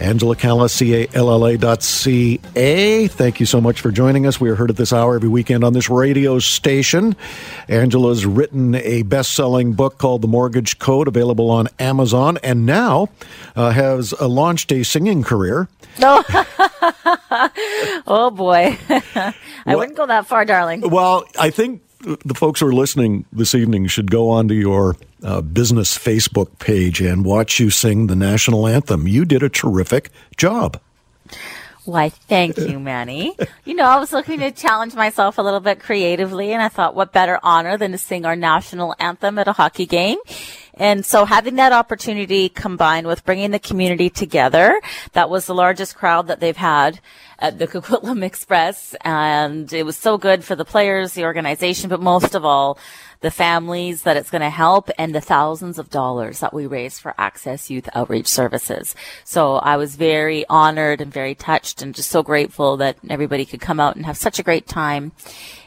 Angela Calla, C-A-L-L-A dot C-A. Thank you so much for joining us. We are heard at this hour every weekend on this radio station. Angela's written a best-selling book called The Mortgage Code, available on Amazon, and now uh, has uh, launched a singing career. No. oh, boy. I well, wouldn't go that far, darling. Well, I think the folks who are listening this evening should go onto your uh, business Facebook page and watch you sing the national anthem. You did a terrific job. Why, thank you, Manny. you know, I was looking to challenge myself a little bit creatively, and I thought, what better honor than to sing our national anthem at a hockey game? And so having that opportunity combined with bringing the community together, that was the largest crowd that they've had at the Coquitlam Express. And it was so good for the players, the organization, but most of all, the families that it's going to help and the thousands of dollars that we raise for Access Youth Outreach Services. So I was very honored and very touched and just so grateful that everybody could come out and have such a great time.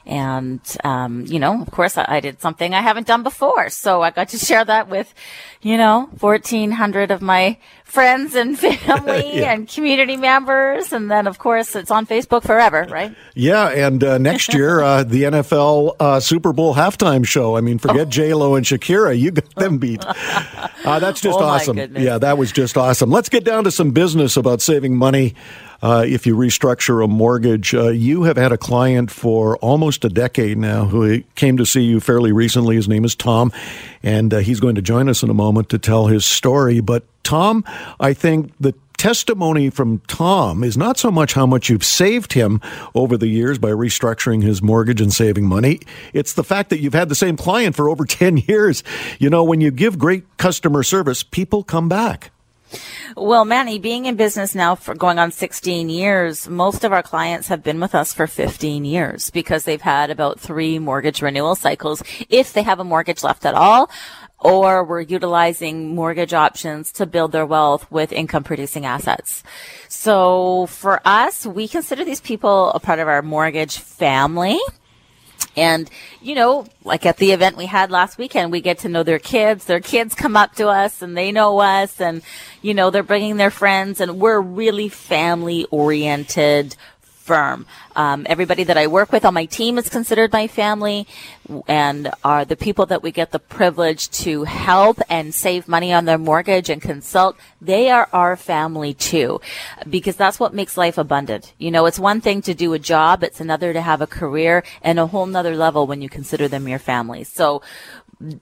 And, um, you know, of course I, I, did something I haven't done before. So I got to share that with, you know, 1400 of my friends and family yeah. and community members. And then, of course, it's on Facebook forever, right? Yeah. And uh, next year, uh, the NFL uh, Super Bowl halftime show. I mean, forget oh. J-Lo and Shakira. You got them beat. Uh, that's just oh, awesome. Yeah, that was just awesome. Let's get down to some business about saving money uh, if you restructure a mortgage. Uh, you have had a client for almost a decade now who came to see you fairly recently. His name is Tom, and uh, he's going to join us in a moment to tell his story. But Tom, I think the testimony from Tom is not so much how much you've saved him over the years by restructuring his mortgage and saving money. It's the fact that you've had the same client for over 10 years. You know, when you give great customer service, people come back. Well, Manny, being in business now for going on 16 years, most of our clients have been with us for 15 years because they've had about three mortgage renewal cycles, if they have a mortgage left at all, or we're utilizing mortgage options to build their wealth with income producing assets. So for us, we consider these people a part of our mortgage family. And, you know, like at the event we had last weekend, we get to know their kids. Their kids come up to us and they know us and, you know, they're bringing their friends and we're really family oriented firm. Um, everybody that I work with on my team is considered my family and are the people that we get the privilege to help and save money on their mortgage and consult. They are our family too, because that's what makes life abundant. You know, it's one thing to do a job. It's another to have a career and a whole nother level when you consider them your family. So,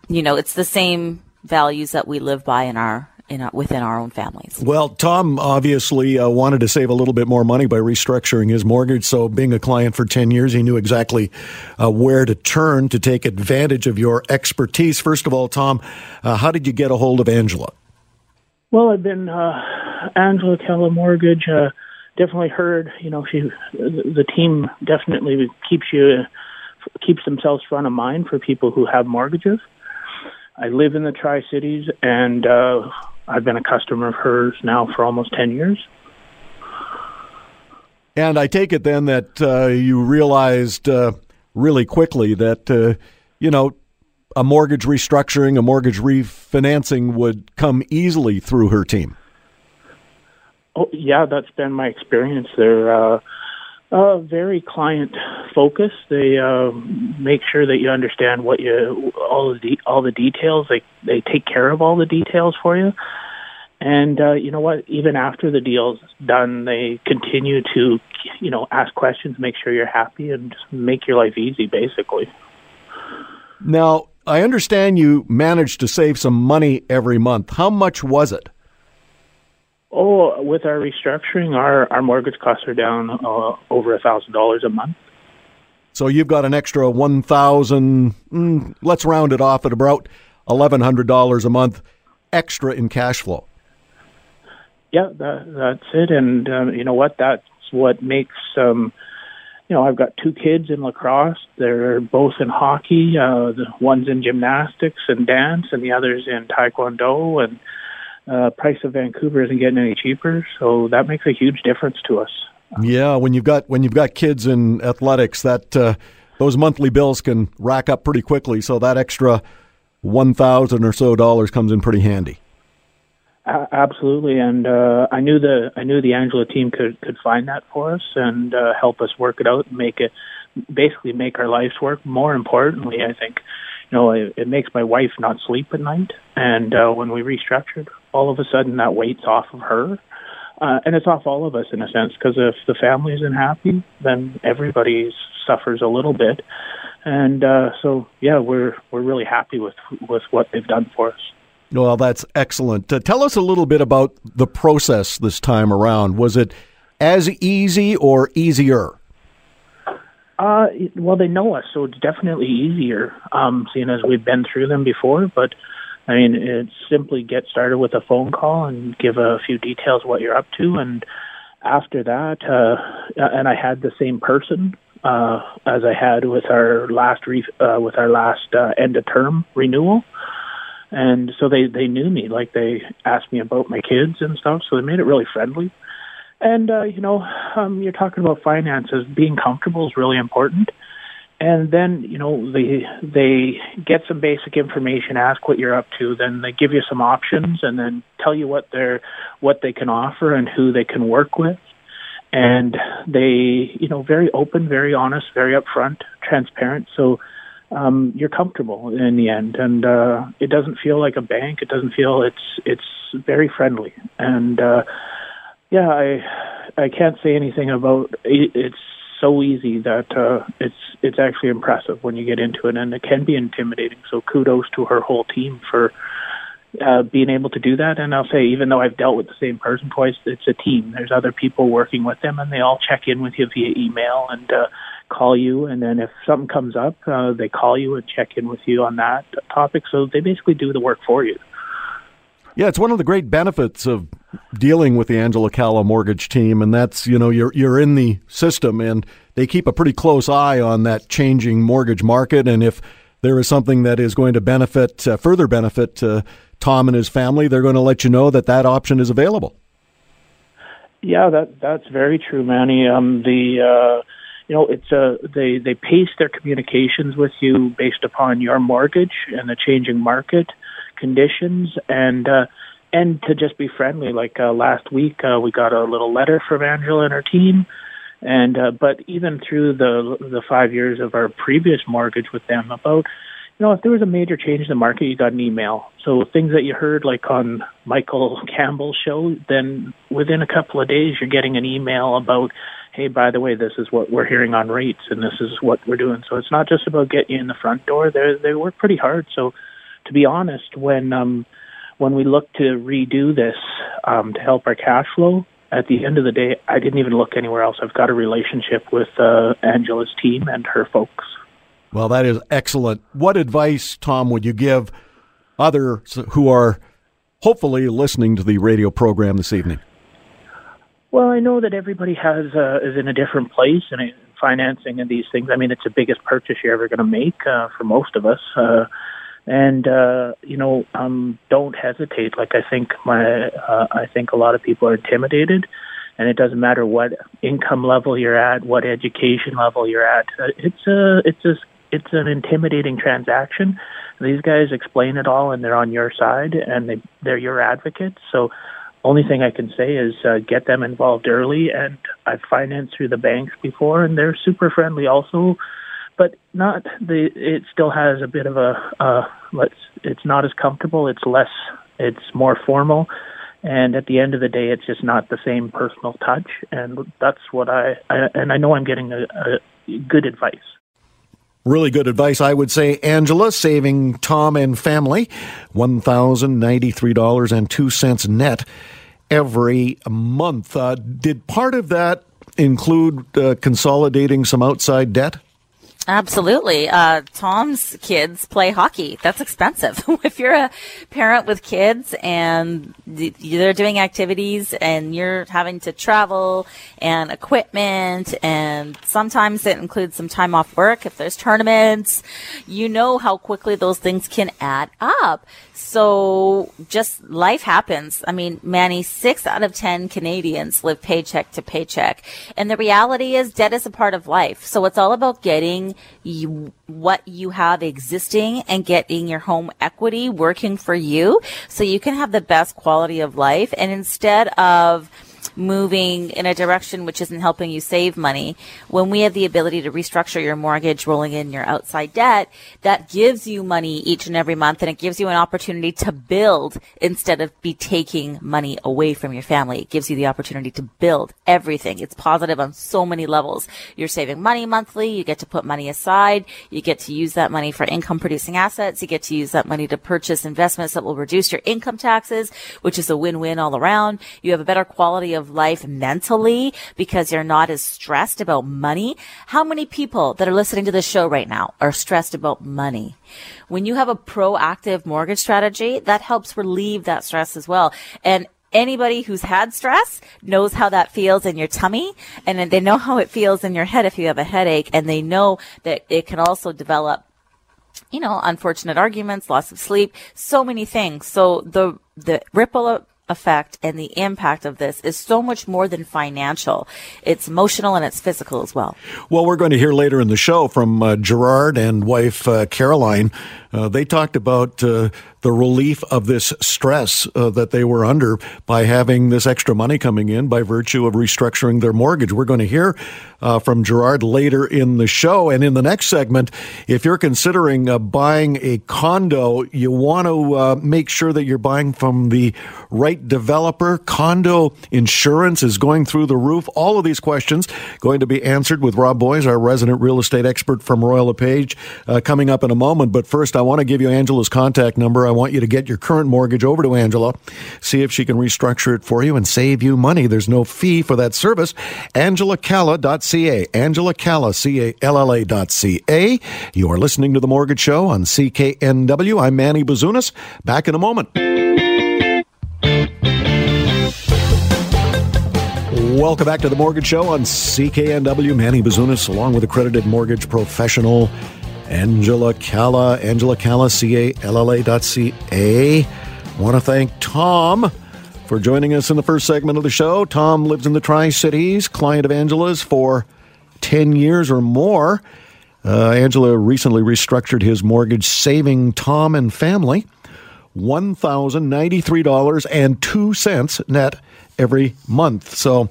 you know, it's the same values that we live by in our in our, within our own families. Well, Tom obviously uh, wanted to save a little bit more money by restructuring his mortgage. So, being a client for 10 years, he knew exactly uh, where to turn to take advantage of your expertise. First of all, Tom, uh, how did you get a hold of Angela? Well, I've been uh, Angela Calla Mortgage. Uh, definitely heard, you know, she, the team definitely keeps you keeps themselves front of mind for people who have mortgages. I live in the Tri Cities, and uh, I've been a customer of hers now for almost 10 years. And I take it then that uh, you realized uh, really quickly that, uh, you know, a mortgage restructuring, a mortgage refinancing would come easily through her team. Oh, yeah, that's been my experience. They're uh, very client focused. They uh, make sure that you understand what you all the de- all the details. They they take care of all the details for you. And uh, you know what? Even after the deal's done, they continue to, you know, ask questions, make sure you're happy, and just make your life easy, basically. Now, I understand you managed to save some money every month. How much was it? Oh, with our restructuring, our, our mortgage costs are down uh, over a thousand dollars a month. So you've got an extra one thousand. Mm, let's round it off at about eleven hundred dollars a month extra in cash flow. Yeah, that, that's it. And um, you know what? That's what makes um, you know, I've got two kids in lacrosse. They're both in hockey. Uh, the one's in gymnastics and dance, and the other's in taekwondo. And uh, price of Vancouver isn't getting any cheaper, so that makes a huge difference to us. Yeah, when you've got when you've got kids in athletics, that uh, those monthly bills can rack up pretty quickly. So that extra one thousand or so dollars comes in pretty handy. Uh, absolutely, and uh, I knew the I knew the Angela team could could find that for us and uh, help us work it out and make it basically make our lives work. More importantly, I think you know it, it makes my wife not sleep at night. And uh, when we restructured, all of a sudden that weight's off of her, uh, and it's off all of us in a sense. Because if the family isn't happy, then everybody suffers a little bit. And uh, so yeah, we're we're really happy with with what they've done for us. Well, that's excellent. Uh, tell us a little bit about the process this time around. Was it as easy or easier? Uh, well, they know us, so it's definitely easier, um, seeing as we've been through them before. But I mean, it's simply get started with a phone call and give a few details what you're up to, and after that, uh, and I had the same person uh, as I had with our last re- uh, with our last uh, end of term renewal. And so they they knew me like they asked me about my kids and stuff. So they made it really friendly. And uh you know um you're talking about finances. Being comfortable is really important and then you know they they get some basic information ask what you're up to then they give you some options and then tell you what they're what they can offer and who they can work with and they you know very open very honest very upfront transparent so um, you're comfortable in the end, and uh, it doesn't feel like a bank. It doesn't feel it's it's very friendly, and uh, yeah, I I can't say anything about it. It's so easy that uh, it's it's actually impressive when you get into it, and it can be intimidating. So kudos to her whole team for uh, being able to do that. And I'll say, even though I've dealt with the same person twice, it's a team. There's other people working with them, and they all check in with you via email and. Uh, call you, and then if something comes up, uh, they call you and check in with you on that topic. So they basically do the work for you. Yeah, it's one of the great benefits of dealing with the Angela Calla mortgage team, and that's you know you're you're in the system, and they keep a pretty close eye on that changing mortgage market, and if there is something that is going to benefit uh, further benefit uh, Tom and his family, they're going to let you know that that option is available. Yeah, that that's very true, Manny. Um, the uh, you know, it's a they they pace their communications with you based upon your mortgage and the changing market conditions, and uh, and to just be friendly. Like uh, last week, uh, we got a little letter from Angela and her team, and uh, but even through the the five years of our previous mortgage with them, about you know if there was a major change in the market, you got an email. So things that you heard like on Michael Campbell's show, then within a couple of days, you're getting an email about hey, by the way, this is what we're hearing on rates and this is what we're doing. So it's not just about getting you in the front door. They they work pretty hard. So to be honest, when um when we look to redo this um to help our cash flow, at the end of the day, I didn't even look anywhere else. I've got a relationship with uh, Angela's team and her folks. Well, that is excellent. What advice, Tom, would you give others who are hopefully listening to the radio program this evening? Well, I know that everybody has uh, is in a different place in financing and these things. I mean, it's the biggest purchase you're ever going to make uh, for most of us. Uh, and uh, you know, um, don't hesitate. Like I think my, uh, I think a lot of people are intimidated, and it doesn't matter what income level you're at, what education level you're at. Uh, it's a, it's a, it's an intimidating transaction. These guys explain it all, and they're on your side, and they they're your advocates. So only thing I can say is uh, get them involved early. And I've financed through the banks before, and they're super friendly also. But not the. It still has a bit of a. Uh, let's. It's not as comfortable. It's less. It's more formal, and at the end of the day, it's just not the same personal touch. And that's what I. I and I know I'm getting a, a good advice. Really good advice, I would say, Angela, saving Tom and family $1,093.02 net every month. Uh, did part of that include uh, consolidating some outside debt? Absolutely. Uh, Tom's kids play hockey. That's expensive. if you're a parent with kids and they're doing activities and you're having to travel and equipment and sometimes it includes some time off work if there's tournaments, you know how quickly those things can add up. So just life happens. I mean, Manny, six out of 10 Canadians live paycheck to paycheck. And the reality is debt is a part of life. So it's all about getting you, what you have existing and getting your home equity working for you so you can have the best quality of life. And instead of moving in a direction which isn't helping you save money, when we have the ability to restructure your mortgage, rolling in your outside debt, that gives you money each and every month and it gives you an opportunity to build instead of be taking money away from your family. It gives you the opportunity to build everything. It's positive on so many levels. You're saving money monthly. You get to put money aside. You get to use that money for income producing assets. You get to use that money to purchase investments that will reduce your income taxes, which is a win-win all around. You have a better quality of life mentally because you're not as stressed about money. How many people that are listening to this show right now are stressed about money? When you have a proactive mortgage strategy, that helps relieve that stress as well. And anybody who's had stress knows how that feels in your tummy and they know how it feels in your head if you have a headache and they know that it can also develop you know unfortunate arguments loss of sleep so many things so the the ripple effect and the impact of this is so much more than financial. It's emotional and it's physical as well. Well, we're going to hear later in the show from uh, Gerard and wife uh, Caroline. Uh, they talked about uh, the relief of this stress uh, that they were under by having this extra money coming in by virtue of restructuring their mortgage. We're going to hear uh, from Gerard later in the show. And in the next segment, if you're considering uh, buying a condo, you want to uh, make sure that you're buying from the right developer. Condo insurance is going through the roof. All of these questions going to be answered with Rob Boies, our resident real estate expert from Royal LePage, uh, coming up in a moment. But first, I want to give you Angela's contact number. I want you to get your current mortgage over to Angela, see if she can restructure it for you and save you money. There's no fee for that service. AngelaCalla.ca. Angela Calla, C-A-L-L-A dot C-A. You are listening to The Mortgage Show on CKNW. I'm Manny Bazunas. Back in a moment. Welcome back to the Mortgage Show on CKNW. Manny Bazunas, along with accredited mortgage professional Angela Calla, Angela Calla, C-A-L-L-A dot C-A. Want to thank Tom for joining us in the first segment of the show. Tom lives in the Tri-Cities, client of Angela's for 10 years or more. Uh, Angela recently restructured his mortgage, saving Tom and family $1,093.02 net every month. So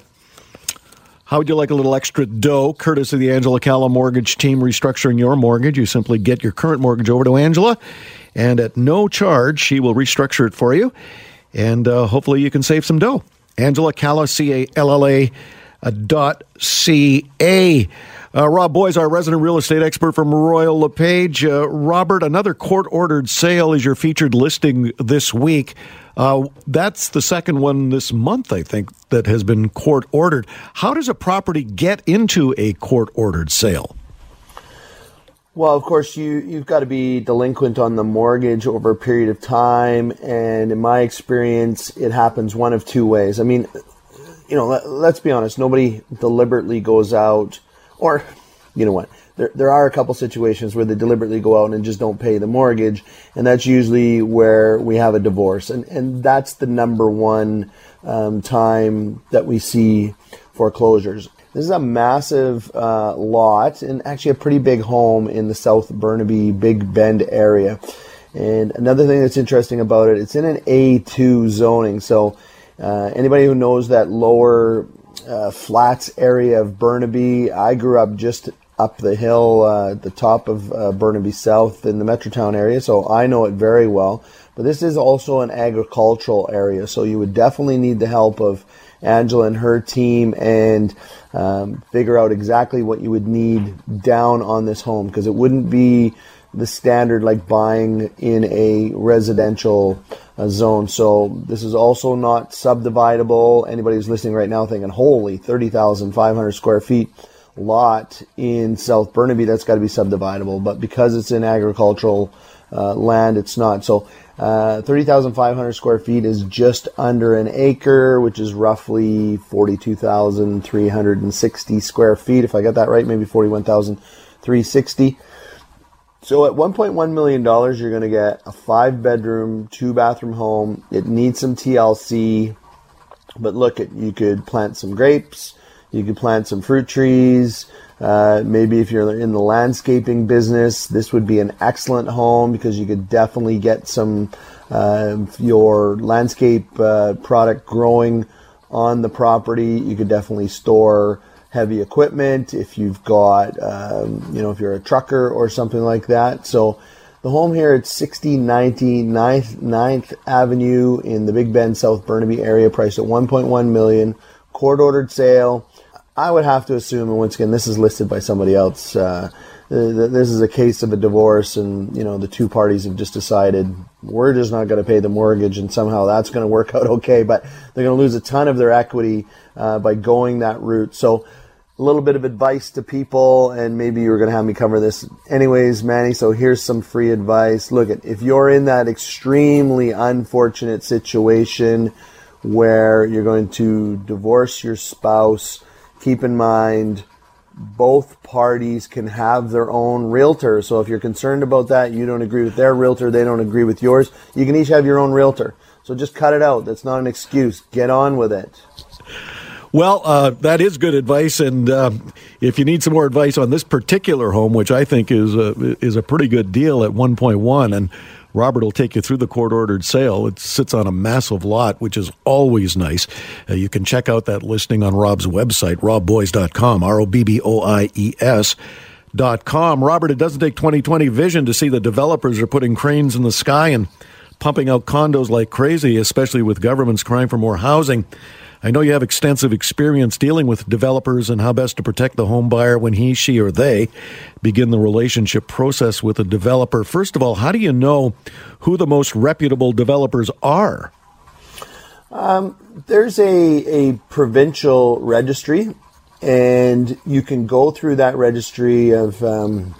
how would you like a little extra dough, courtesy of the Angela Calla Mortgage Team restructuring your mortgage? You simply get your current mortgage over to Angela, and at no charge, she will restructure it for you, and uh, hopefully you can save some dough. Angela Calla, C A L L A uh, dot C A. Uh, Rob Boies, our resident real estate expert from Royal LePage. Uh, Robert, another court ordered sale is your featured listing this week. Uh, that's the second one this month, I think, that has been court ordered. How does a property get into a court ordered sale? Well, of course, you you've got to be delinquent on the mortgage over a period of time, and in my experience, it happens one of two ways. I mean, you know, let, let's be honest. Nobody deliberately goes out, or you know what? There, there are a couple situations where they deliberately go out and just don't pay the mortgage, and that's usually where we have a divorce, and and that's the number one um, time that we see foreclosures. This is a massive uh, lot and actually a pretty big home in the South Burnaby Big Bend area. And another thing that's interesting about it, it's in an A2 zoning. So uh, anybody who knows that lower uh, flats area of Burnaby, I grew up just up the hill uh, at the top of uh, Burnaby South in the Metrotown area, so I know it very well. But this is also an agricultural area, so you would definitely need the help of Angela and her team and um, figure out exactly what you would need down on this home because it wouldn't be the standard like buying in a residential uh, zone. So this is also not subdividable. Anybody who's listening right now thinking, holy, 30,500 square feet lot in South Burnaby, that's got to be subdividable. But because it's in agricultural uh, land, it's not. So uh, 30,500 square feet is just under an acre, which is roughly 42,360 square feet. If I got that right, maybe 41,360. So at 1.1 million dollars, you're going to get a five bedroom, two bathroom home. It needs some TLC, but look, at you could plant some grapes, you could plant some fruit trees. Uh, maybe if you're in the landscaping business, this would be an excellent home because you could definitely get some uh, your landscape uh, product growing on the property. You could definitely store heavy equipment if you've got, um, you know, if you're a trucker or something like that. So the home here at 6090 9th, 9th Avenue in the Big Bend, South Burnaby area, priced at 1.1 million, court ordered sale. I would have to assume, and once again, this is listed by somebody else. Uh, this is a case of a divorce, and you know the two parties have just decided we're just not going to pay the mortgage, and somehow that's going to work out okay. But they're going to lose a ton of their equity uh, by going that route. So a little bit of advice to people, and maybe you were going to have me cover this anyways, Manny. So here's some free advice. Look, if you're in that extremely unfortunate situation where you're going to divorce your spouse keep in mind both parties can have their own realtor. So if you're concerned about that, you don't agree with their realtor, they don't agree with yours, you can each have your own realtor. So just cut it out. That's not an excuse. Get on with it. Well, uh, that is good advice, and uh, if you need some more advice on this particular home, which I think is a, is a pretty good deal at 1.1, and Robert will take you through the court ordered sale. It sits on a massive lot, which is always nice. Uh, you can check out that listing on Rob's website, robboies.com, R O B B O I E S. Dot com. Robert, it doesn't take 2020 vision to see the developers are putting cranes in the sky and pumping out condos like crazy, especially with governments crying for more housing. I know you have extensive experience dealing with developers and how best to protect the home buyer when he, she, or they begin the relationship process with a developer. First of all, how do you know who the most reputable developers are? Um, there's a, a provincial registry, and you can go through that registry of um,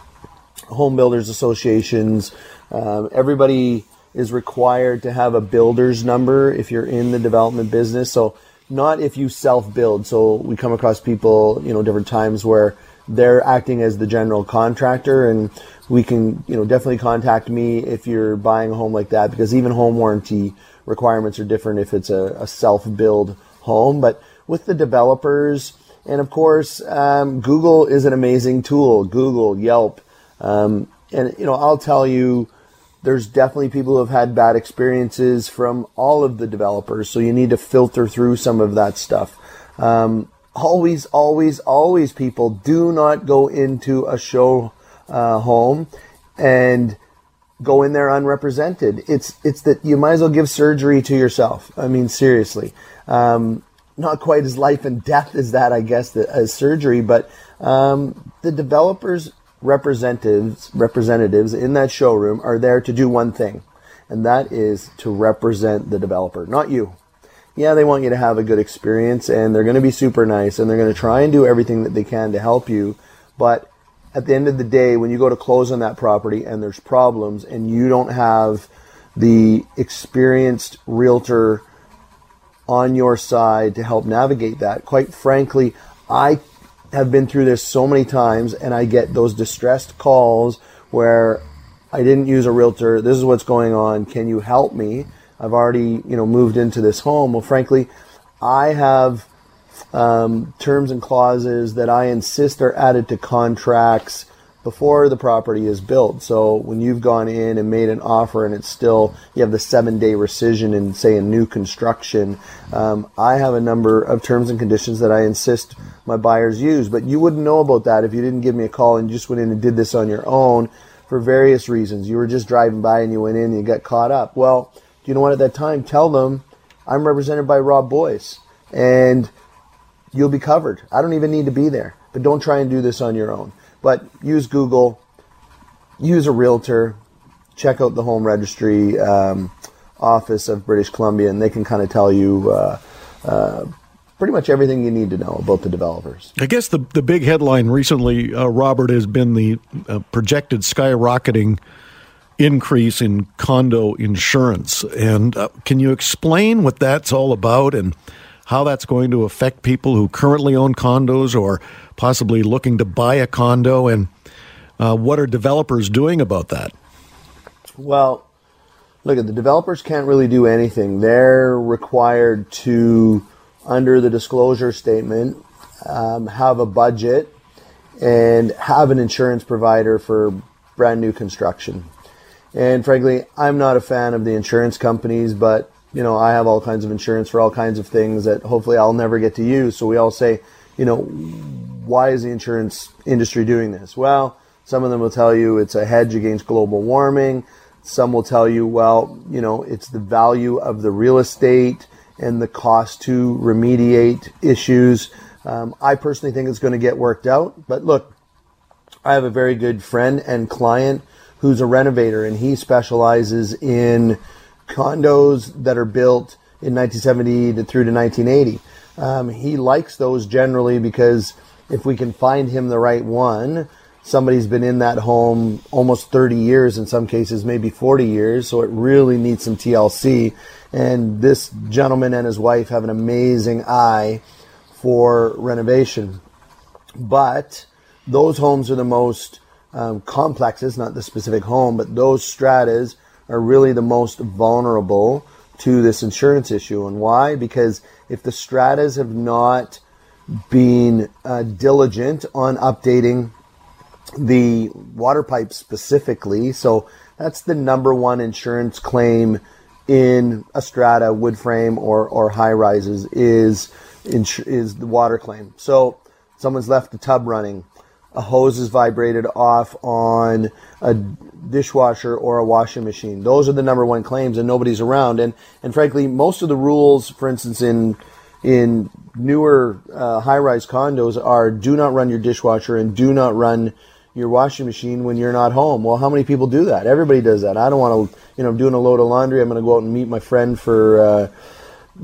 home builders associations. Um, everybody is required to have a builder's number if you're in the development business. So not if you self build. So we come across people, you know, different times where they're acting as the general contractor and we can, you know, definitely contact me if you're buying a home like that because even home warranty requirements are different if it's a, a self build home. But with the developers, and of course, um, Google is an amazing tool. Google, Yelp, um, and you know, I'll tell you, there's definitely people who have had bad experiences from all of the developers. So you need to filter through some of that stuff. Um, always, always, always, people do not go into a show uh, home and go in there unrepresented. It's it's that you might as well give surgery to yourself. I mean, seriously. Um, not quite as life and death as that, I guess, as surgery, but um, the developers representatives representatives in that showroom are there to do one thing, and that is to represent the developer, not you. Yeah, they want you to have a good experience and they're going to be super nice and they're going to try and do everything that they can to help you, but at the end of the day when you go to close on that property and there's problems and you don't have the experienced realtor on your side to help navigate that, quite frankly, I have been through this so many times and I get those distressed calls where I didn't use a realtor. This is what's going on. Can you help me? I've already, you know, moved into this home. Well, frankly, I have um, terms and clauses that I insist are added to contracts before the property is built. So when you've gone in and made an offer and it's still, you have the seven day rescission in, say, a new construction, um, I have a number of terms and conditions that I insist my buyers use. But you wouldn't know about that if you didn't give me a call and you just went in and did this on your own for various reasons. You were just driving by and you went in and you got caught up. Well, do you know what? At that time, tell them I'm represented by Rob Boies and you'll be covered. I don't even need to be there. But don't try and do this on your own. But use Google, use a realtor, check out the home registry um, office of British Columbia, and they can kind of tell you uh, uh, pretty much everything you need to know about the developers. I guess the the big headline recently, uh, Robert, has been the uh, projected skyrocketing increase in condo insurance. And uh, can you explain what that's all about and how that's going to affect people who currently own condos or possibly looking to buy a condo? And uh, what are developers doing about that? Well, look, at the developers can't really do anything. They're required to, under the disclosure statement, um, have a budget and have an insurance provider for brand new construction. And frankly, I'm not a fan of the insurance companies, but you know, I have all kinds of insurance for all kinds of things that hopefully I'll never get to use. So we all say, you know, why is the insurance industry doing this? Well, some of them will tell you it's a hedge against global warming. Some will tell you, well, you know, it's the value of the real estate and the cost to remediate issues. Um, I personally think it's going to get worked out. But look, I have a very good friend and client who's a renovator, and he specializes in condos that are built in 1970 to through to 1980. Um, he likes those generally because if we can find him the right one, somebody's been in that home almost 30 years in some cases maybe 40 years so it really needs some tlc and this gentleman and his wife have an amazing eye for renovation but those homes are the most um, complexes, not the specific home, but those stratas are really the most vulnerable to this insurance issue. And why? Because if the stratas have not been uh, diligent on updating the water pipes specifically, so that's the number one insurance claim in a strata, wood frame, or, or high rises is is the water claim. So someone's left the tub running a hose is vibrated off on a dishwasher or a washing machine. Those are the number one claims, and nobody's around. And and frankly, most of the rules, for instance, in in newer uh, high-rise condos, are do not run your dishwasher and do not run your washing machine when you're not home. Well, how many people do that? Everybody does that. I don't want to, you know, I'm doing a load of laundry. I'm going to go out and meet my friend for. Uh,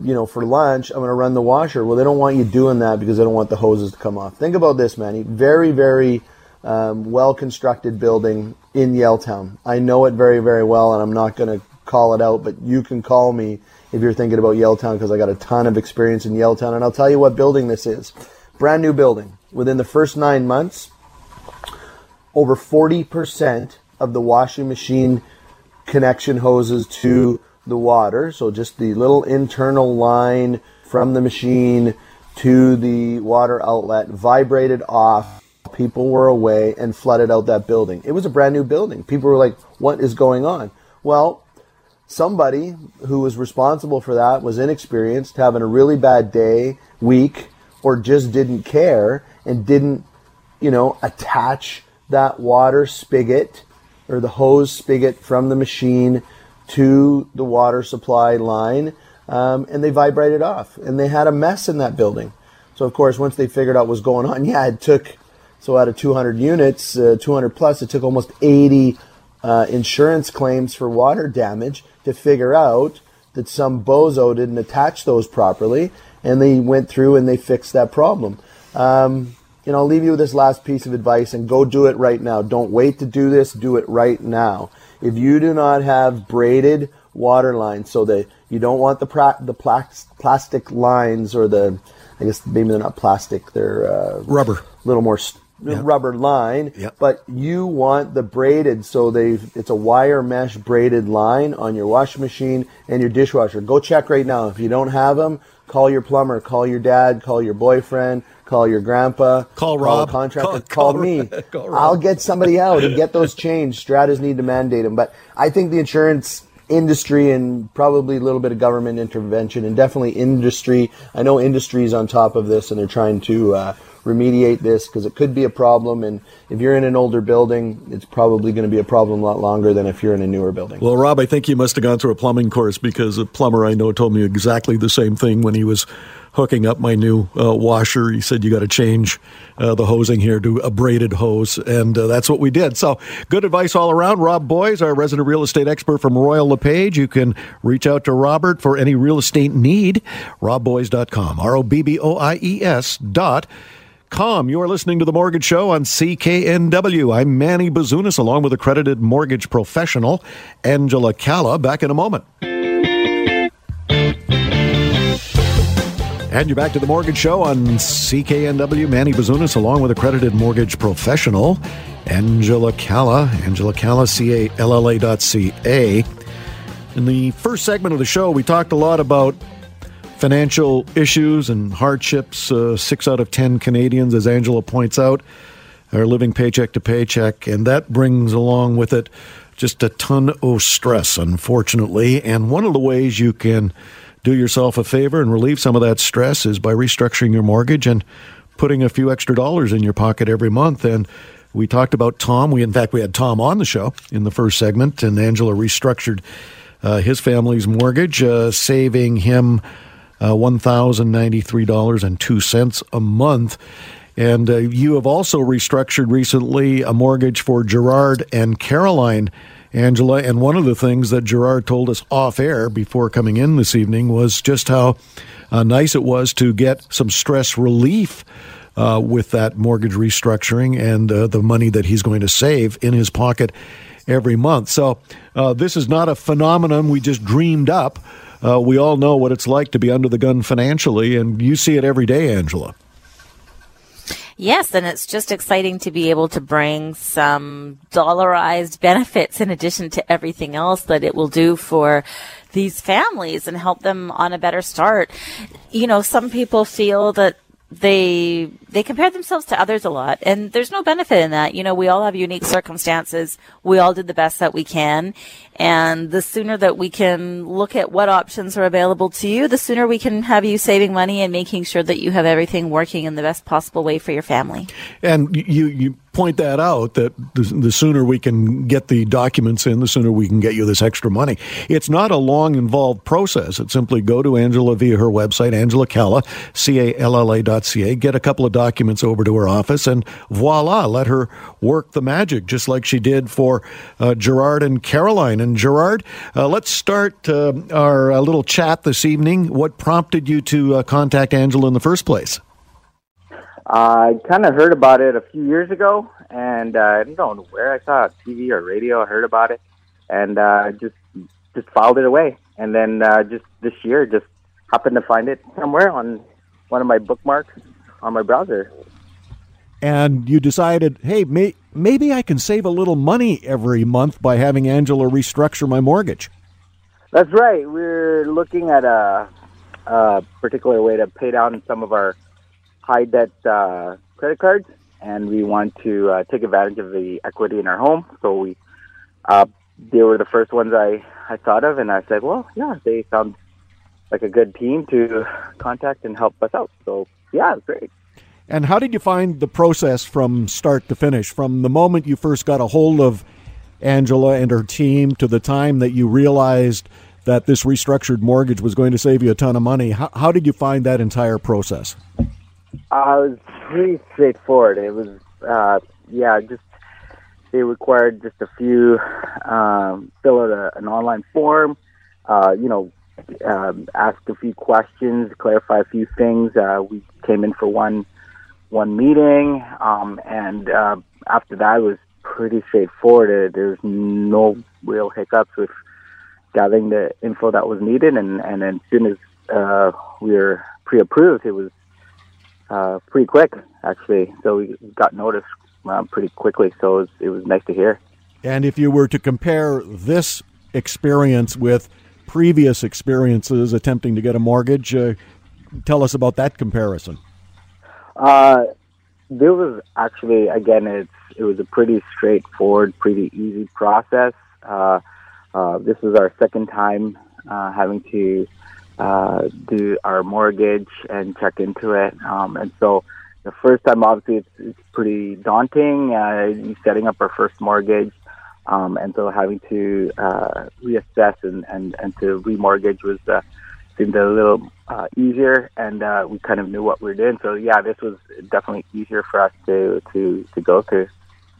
you know, for lunch, I'm going to run the washer. Well, they don't want you doing that because they don't want the hoses to come off. Think about this, Manny. Very, very um, well constructed building in Yaletown. I know it very, very well, and I'm not going to call it out, but you can call me if you're thinking about Yaletown because I got a ton of experience in Yaletown. and I'll tell you what building this is. Brand new building. Within the first nine months, over 40% of the washing machine connection hoses to the water. So just the little internal line from the machine to the water outlet vibrated off. People were away and flooded out that building. It was a brand new building. People were like, what is going on? Well, somebody who was responsible for that was inexperienced, having a really bad day, week, or just didn't care and didn't, you know, attach that water spigot or the hose spigot from the machine to the water supply line, um, and they vibrated off, and they had a mess in that building. So of course, once they figured out what was going on, yeah, it took so out of 200 units, uh, 200 plus, it took almost 80 uh, insurance claims for water damage to figure out that some bozo didn't attach those properly, and they went through and they fixed that problem. Um, you know, I'll leave you with this last piece of advice and go do it right now. Don't wait to do this, do it right now. If you do not have braided water lines, so that you don't want the pra- the plastic lines or the, I guess maybe they're not plastic, they're uh, rubber, a little more st- rubber line. Yep. But you want the braided, so they it's a wire mesh braided line on your washing machine and your dishwasher. Go check right now. If you don't have them, call your plumber, call your dad, call your boyfriend, call your grandpa, call Rob, call contractor, call, call, call me. Call I'll get somebody out and get those changed. Stratas need to mandate them, but I think the insurance industry and probably a little bit of government intervention and definitely industry. I know industry is on top of this and they're trying to uh, remediate this because it could be a problem. And if you're in an older building, it's probably going to be a problem a lot longer than if you're in a newer building. Well, Rob, I think you must have gone through a plumbing course because a plumber I know told me exactly the same thing when he was hooking up my new uh, washer. He said you got to change uh, the hosing here to a braided hose, and uh, that's what we did. So good advice all around. Rob Boies, our resident real estate expert from Royal LePage. You can reach out to Robert for any real estate need. RobBoies.com. R O B B O I E S dot. Com. You're listening to The Mortgage Show on CKNW. I'm Manny Bazunas, along with accredited mortgage professional Angela Calla. Back in a moment. And you're back to the Mortgage Show on CKNW. Manny Bazunas, along with accredited mortgage professional Angela Calla. Angela Calla, C A L L A dot C A. In the first segment of the show, we talked a lot about financial issues and hardships. Uh, six out of ten Canadians, as Angela points out, are living paycheck to paycheck, and that brings along with it just a ton of stress, unfortunately. And one of the ways you can do yourself a favor and relieve some of that stress is by restructuring your mortgage and putting a few extra dollars in your pocket every month. And we talked about Tom. We, in fact, we had Tom on the show in the first segment, and Angela restructured uh, his family's mortgage, uh, saving him uh, $1,093.02 a month. And uh, you have also restructured recently a mortgage for Gerard and Caroline, Angela. And one of the things that Gerard told us off air before coming in this evening was just how uh, nice it was to get some stress relief. Uh, with that mortgage restructuring and uh, the money that he's going to save in his pocket every month. So, uh, this is not a phenomenon we just dreamed up uh, we all know what it's like to be under the gun financially, and you see it every day, Angela. Yes, and it's just exciting to be able to bring some dollarized benefits in addition to everything else that it will do for these families and help them on a better start. You know, some people feel that they they compare themselves to others a lot and there's no benefit in that. You know we all have unique circumstances. We all did the best that we can and the sooner that we can look at what options are available to you the sooner we can have you saving money and making sure that you have everything working in the best possible way for your family. And you you point that out that the, the, sooner we can get the documents in, the sooner we can get you this extra money. It's not a long, involved process. It's simply go to Angela via her website, Angela Calla, C A L L A dot C A, get a couple of documents over to her office, and voila, let her work the magic, just like she did for uh, Gerard and Caroline. And Gerard, uh, let's start uh, our uh, little chat this evening. What prompted you to uh, contact Angela in the first place? I kind of heard about it a few years ago, and uh, I don't know where I saw it, TV or radio. I heard about it, and uh, just just filed it away. And then uh, just this year, just happened to find it somewhere on one of my bookmarks on my browser. And you decided, hey, may, maybe I can save a little money every month by having Angela restructure my mortgage. That's right. We're looking at a, a particular way to pay down some of our high debt uh, credit cards, and we want to uh, take advantage of the equity in our home. So we, uh, they were the first ones I, I thought of, and I said, well, yeah, they sound like a good team to contact and help us out. So yeah, great. And how did you find the process from start to finish, from the moment you first got a hold of Angela and her team to the time that you realized that this restructured mortgage was going to save you a ton of money? How, how did you find that entire process? Uh, it was pretty straightforward. It was, uh, yeah, just they required just a few, um, fill out a, an online form, uh, you know, um, ask a few questions, clarify a few things. Uh, we came in for one one meeting, um, and uh, after that, it was pretty straightforward. There's no real hiccups with gathering the info that was needed, and and as soon as uh, we were pre-approved, it was uh, pretty quick, actually. So we got noticed uh, pretty quickly. So it was, it was nice to hear. And if you were to compare this experience with previous experiences attempting to get a mortgage, uh, tell us about that comparison. Uh, there was actually, again, it's it was a pretty straightforward, pretty easy process. Uh, uh, this was our second time uh, having to uh, do our mortgage and check into it. Um, and so the first time, obviously, it's, it's pretty daunting. Uh, setting up our first mortgage. Um, and so having to uh, reassess and, and, and to remortgage was uh, seemed a little uh, easier, and uh, we kind of knew what we were doing. So yeah, this was definitely easier for us to to to go through.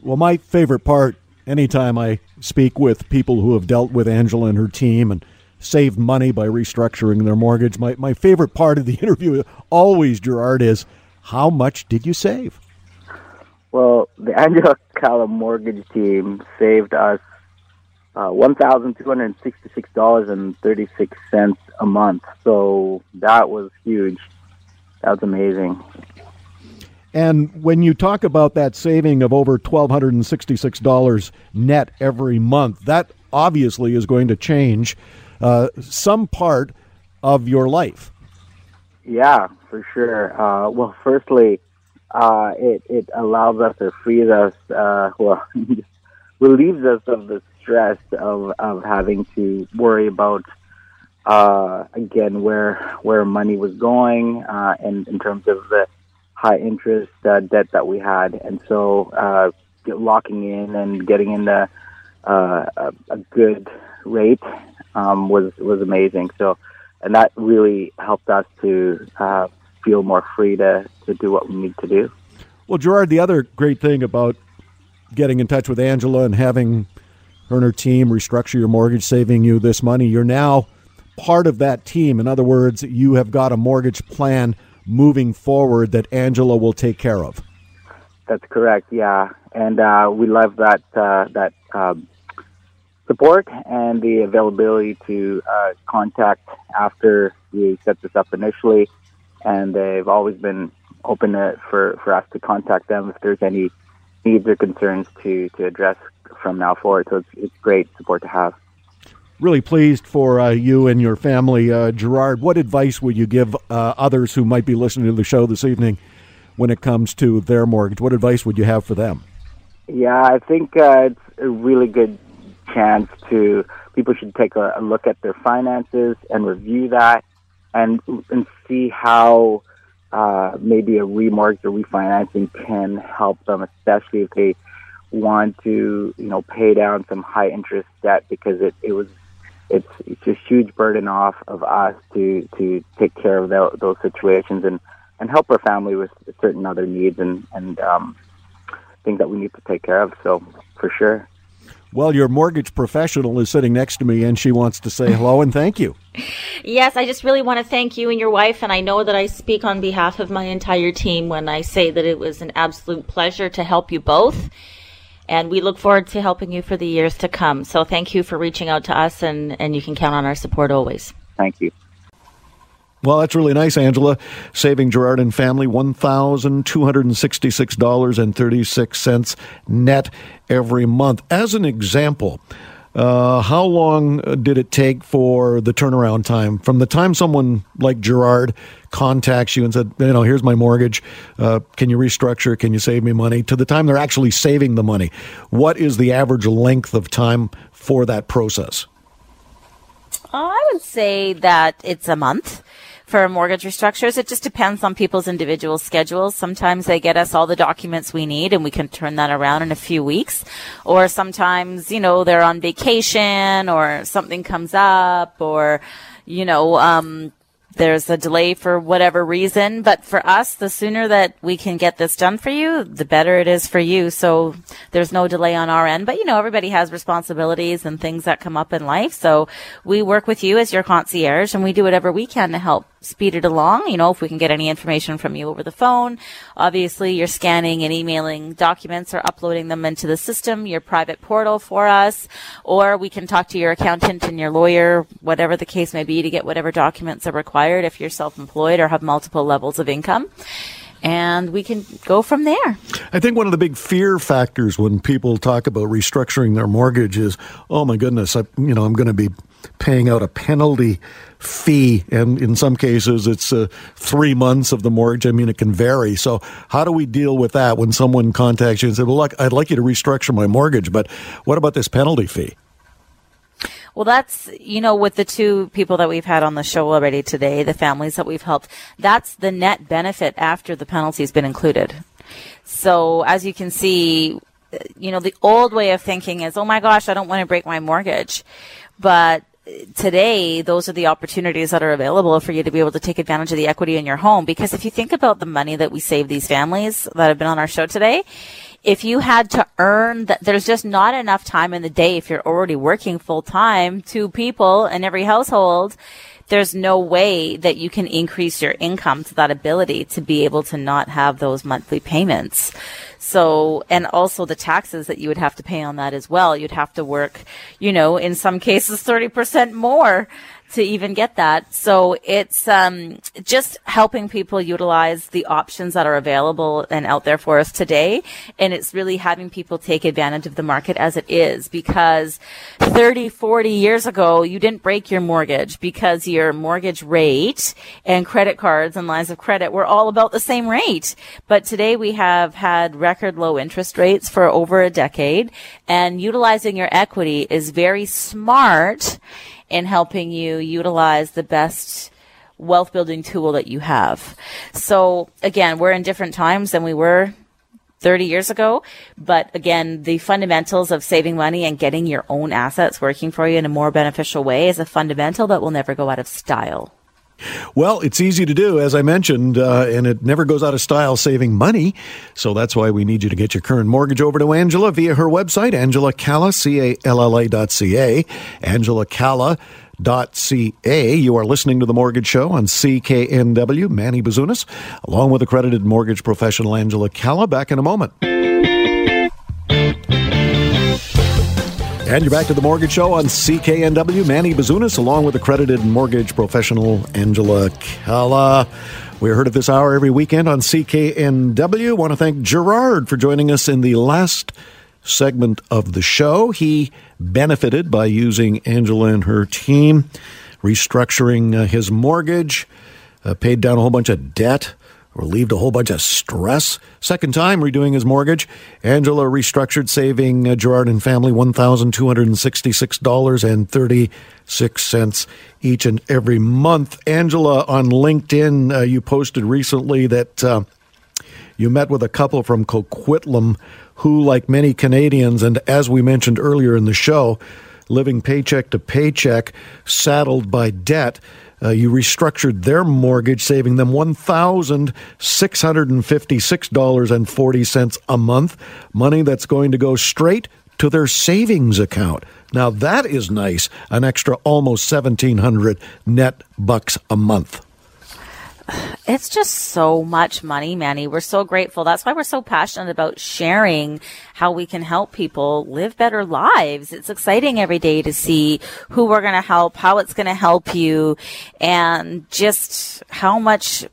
Well, my favorite part, anytime I speak with people who have dealt with Angela and her team and saved money by restructuring their mortgage, my my favorite part of the interview always, Gerard, is how much did you save? Well, the Angela Calla mortgage team saved us uh, one thousand two hundred sixty-six dollars and thirty-six cents a month. So that was huge. That was amazing. And when you talk about that saving of over twelve hundred and sixty-six dollars net every month, that obviously is going to change uh, some part of your life. Yeah, for sure. Uh, well, firstly, uh, it it allows us or frees us, uh, well, relieves us of the stress of, of having to worry about uh, again where where money was going uh, and in terms of the high interest uh, debt that we had, and so uh, locking in and getting in the, uh, a, a good rate um, was was amazing. So, and that really helped us to uh, feel more free to to do what we need to do. Well, Gerard, the other great thing about getting in touch with Angela and having her and her team restructure your mortgage, saving you this money. You're now part of that team. In other words, you have got a mortgage plan moving forward that Angela will take care of. That's correct. Yeah, and uh, we love that uh, that um, support and the availability to uh, contact after we set this up initially. And they've always been open to, for for us to contact them if there's any needs or concerns to to address from now forward. So it's, it's great support to have. Really pleased for uh, you and your family. Uh, Gerard, what advice would you give uh, others who might be listening to the show this evening when it comes to their mortgage? What advice would you have for them? Yeah, I think uh, it's a really good chance to people should take a, a look at their finances and review that and and see how uh, maybe a remortgage or refinancing can help them, especially if they want to, you know, pay down some high interest debt because it, it was it's it's a huge burden off of us to to take care of the, those situations and and help our family with certain other needs and and um, things that we need to take care of. So for sure. Well, your mortgage professional is sitting next to me and she wants to say hello and thank you. yes, I just really want to thank you and your wife. And I know that I speak on behalf of my entire team when I say that it was an absolute pleasure to help you both. And we look forward to helping you for the years to come. So thank you for reaching out to us, and, and you can count on our support always. Thank you. Well, that's really nice, Angela. Saving Gerard and family $1,266.36 net every month. As an example, uh, how long did it take for the turnaround time from the time someone like Gerard contacts you and said, you know, here's my mortgage, uh, can you restructure, can you save me money, to the time they're actually saving the money? What is the average length of time for that process? I would say that it's a month for mortgage restructures. It just depends on people's individual schedules. Sometimes they get us all the documents we need and we can turn that around in a few weeks. Or sometimes, you know, they're on vacation or something comes up or, you know, um, there's a delay for whatever reason. But for us, the sooner that we can get this done for you, the better it is for you. So there's no delay on our end. But you know, everybody has responsibilities and things that come up in life. So we work with you as your concierge and we do whatever we can to help speed it along. You know, if we can get any information from you over the phone, obviously you're scanning and emailing documents or uploading them into the system, your private portal for us, or we can talk to your accountant and your lawyer, whatever the case may be, to get whatever documents are required if you're self-employed or have multiple levels of income and we can go from there. I think one of the big fear factors when people talk about restructuring their mortgage is, oh my goodness, I, you know, I'm going to be paying out a penalty fee, and in some cases it's uh, three months of the mortgage. I mean, it can vary. So, how do we deal with that when someone contacts you and says, "Well, look, I'd like you to restructure my mortgage, but what about this penalty fee?" Well, that's, you know, with the two people that we've had on the show already today, the families that we've helped, that's the net benefit after the penalty's been included. So as you can see, you know, the old way of thinking is, oh my gosh, I don't want to break my mortgage. But today, those are the opportunities that are available for you to be able to take advantage of the equity in your home. Because if you think about the money that we save these families that have been on our show today, if you had to earn that, there's just not enough time in the day if you're already working full time, two people in every household there's no way that you can increase your income to that ability to be able to not have those monthly payments. So, and also the taxes that you would have to pay on that as well. You'd have to work, you know, in some cases 30% more to even get that. So it's um, just helping people utilize the options that are available and out there for us today. And it's really having people take advantage of the market as it is because 30, 40 years ago, you didn't break your mortgage because your mortgage rate and credit cards and lines of credit were all about the same rate. But today we have had record low interest rates for over a decade and utilizing your equity is very smart in helping you utilize the best wealth building tool that you have. So again, we're in different times than we were 30 years ago. But again, the fundamentals of saving money and getting your own assets working for you in a more beneficial way is a fundamental that will never go out of style. Well, it's easy to do, as I mentioned, uh, and it never goes out of style saving money. So that's why we need you to get your current mortgage over to Angela via her website, Angela Calla, C-A-L-L-A dot C-A, Angela Calla dot ca. You are listening to The Mortgage Show on CKNW. Manny Bazunas, along with accredited mortgage professional Angela Calla. Back in a moment. And you're back to the Mortgage Show on CKNW. Manny Bazunas, along with accredited mortgage professional Angela Calla. We're heard at this hour every weekend on CKNW. Want to thank Gerard for joining us in the last segment of the show. He benefited by using Angela and her team, restructuring uh, his mortgage, uh, paid down a whole bunch of debt relieved a whole bunch of stress. Second time redoing his mortgage, Angela restructured, saving uh, Gerard and family $1,266.36 each and every month. Angela, on LinkedIn, uh, you posted recently that uh, you met with a couple from Coquitlam who, like many Canadians, and as we mentioned earlier in the show, living paycheck to paycheck, saddled by debt, uh, you restructured their mortgage, saving them $1,656.40 a month, money that's going to go straight to their savings account. Now that is nice, an extra almost 1700 net bucks a month. It's just so much money, Manny. We're so grateful. That's why we're so passionate about sharing how we can help people live better lives. It's exciting every day to see who we're going to help, how it's going to help you, and just how much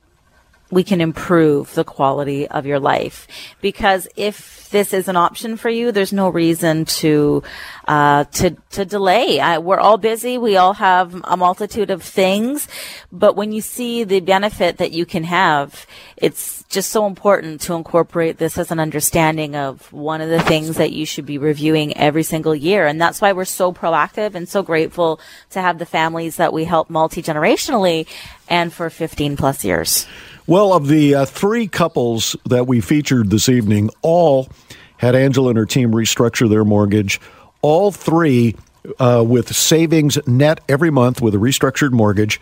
we can improve the quality of your life. Because if this is an option for you, there's no reason to uh, to to delay. I, we're all busy. We all have a multitude of things, but when you see the benefit that you can have, it's just so important to incorporate this as an understanding of one of the things that you should be reviewing every single year. And that's why we're so proactive and so grateful to have the families that we help multi generationally and for 15 plus years. Well, of the uh, three couples that we featured this evening, all had Angela and her team restructure their mortgage. All three uh, with savings net every month with a restructured mortgage,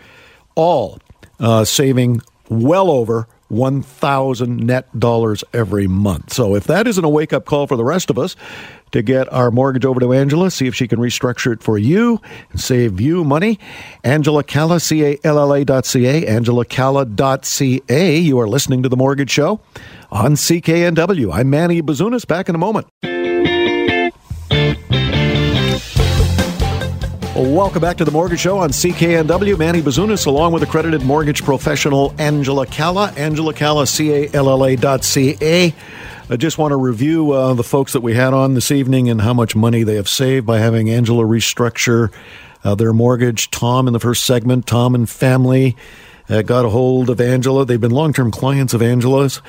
all uh, saving well over 1000 net dollars every month. So if that isn't a wake up call for the rest of us, to get our mortgage over to Angela, see if she can restructure it for you and save you money. Angela Calla, C A L L A dot C A, Angela Calla dot C A. You are listening to The Mortgage Show on CKNW. I'm Manny Bazunas, back in a moment. Welcome back to the Mortgage Show on CKNW. Manny Bazunas, along with accredited mortgage professional Angela Calla. Angela Calla, C A L L A dot C A. I just want to review uh, the folks that we had on this evening and how much money they have saved by having Angela restructure uh, their mortgage. Tom in the first segment, Tom and family uh, got a hold of Angela. They've been long term clients of Angela's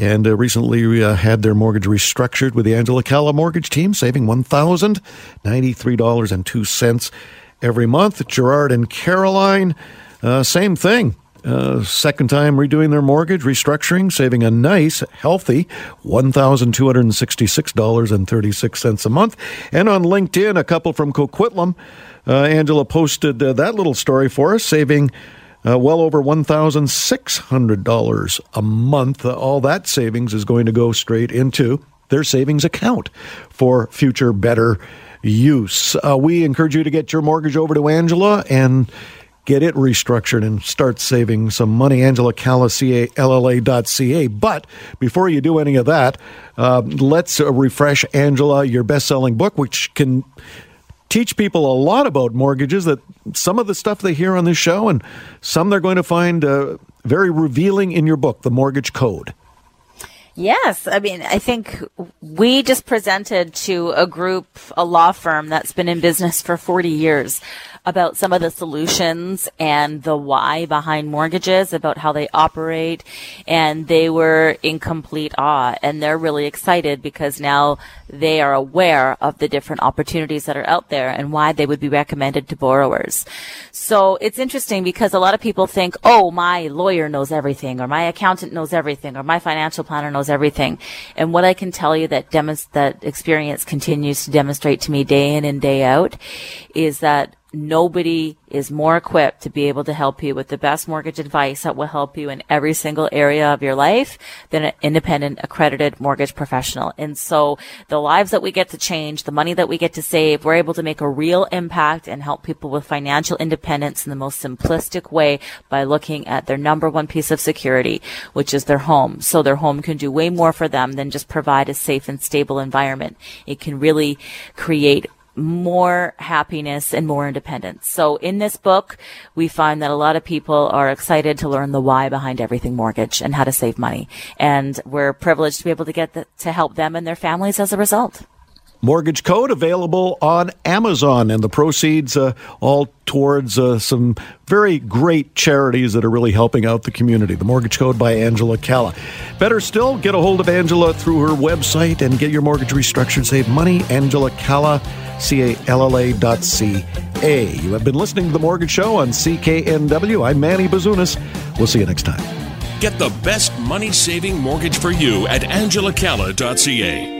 and uh, recently uh, had their mortgage restructured with the Angela Calla mortgage team, saving $1,093.02 every month. Gerard and Caroline, uh, same thing uh, second time redoing their mortgage, restructuring, saving a nice, healthy $1,266.36 a month. And on LinkedIn, a couple from Coquitlam, uh, Angela posted uh, that little story for us, saving uh, well over $1,600 a month. Uh, all that savings is going to go straight into their savings account for future better use. Uh, we encourage you to get your mortgage over to Angela and get it restructured and start saving some money. Angela Calla, C-A-L-L-A.ca. But before you do any of that, uh, let's refresh Angela, your best-selling book, which can teach people a lot about mortgages that some of the stuff they hear on this show and some they're going to find uh, very revealing in your book, The Mortgage Code. Yes. I mean, I think we just presented to a group, a law firm that's been in business for 40 years about some of the solutions and the why behind mortgages, about how they operate. And they were in complete awe and they're really excited because now they are aware of the different opportunities that are out there and why they would be recommended to borrowers. So it's interesting because a lot of people think, oh, my lawyer knows everything or my accountant knows everything or my financial planner knows everything. And what I can tell you that that experience continues to demonstrate to me day in and day out is that nobody is more equipped to be able to help you with the best mortgage advice that will help you in every single area of your life than an independent accredited mortgage professional. And so the lives that we get to change, the money that we get to save, we're able to make a real impact and help people with financial independence in the most simplistic way by looking at their number one piece of security, which is their home. So their home can do way more for them than just provide a safe and stable environment. It can really create more happiness and more independence. So in this book, we find that a lot of people are excited to learn the why behind everything mortgage and how to save money. And we're privileged to be able to get the, to help them and their families as a result. Mortgage Code available on Amazon, and the proceeds uh, all towards uh, some very great charities that are really helping out the community. The Mortgage Code by Angela Calla. Better still, get a hold of Angela through her website and get your mortgage restructured. Save money. Angela Calla, C A L L A dot C A. You have been listening to The Mortgage Show on CKNW. I'm Manny Bazunas. We'll see you next time. Get the best money saving mortgage for you at angelacalla.ca.